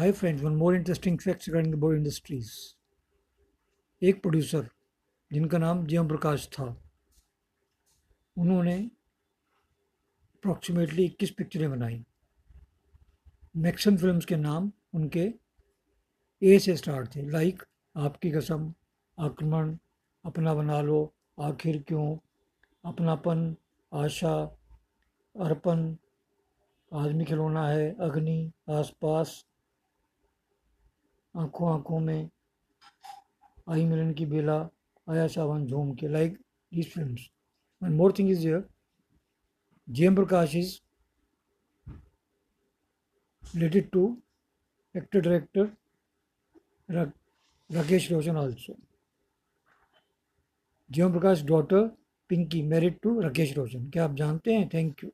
Hi friends, one more interesting facts regarding the industries. एक producer जिनका नाम जयम प्रकाश था उन्होंने अप्रॉक्सीमेटली 21 पिक्चरें बनाई। मैक्सन फिल्म्स के नाम उनके ए से स्टार्ट थे। लाइक आपकी कसम आक्रमण अपना बना लो आखिर क्यों? अपनापन आशा अर्पण आदमी खिलौना है अग्नि आसपास आँखों आँखों में आई मिलन की बेला, Aaya Sawan Jhoom Ke. Like these films one more thing is here J Prakash is related to actor director Rakesh Roshan also. Jeevan Prakash daughter Pinky married to Rakesh Roshan क्या आप जानते हैं? Thank you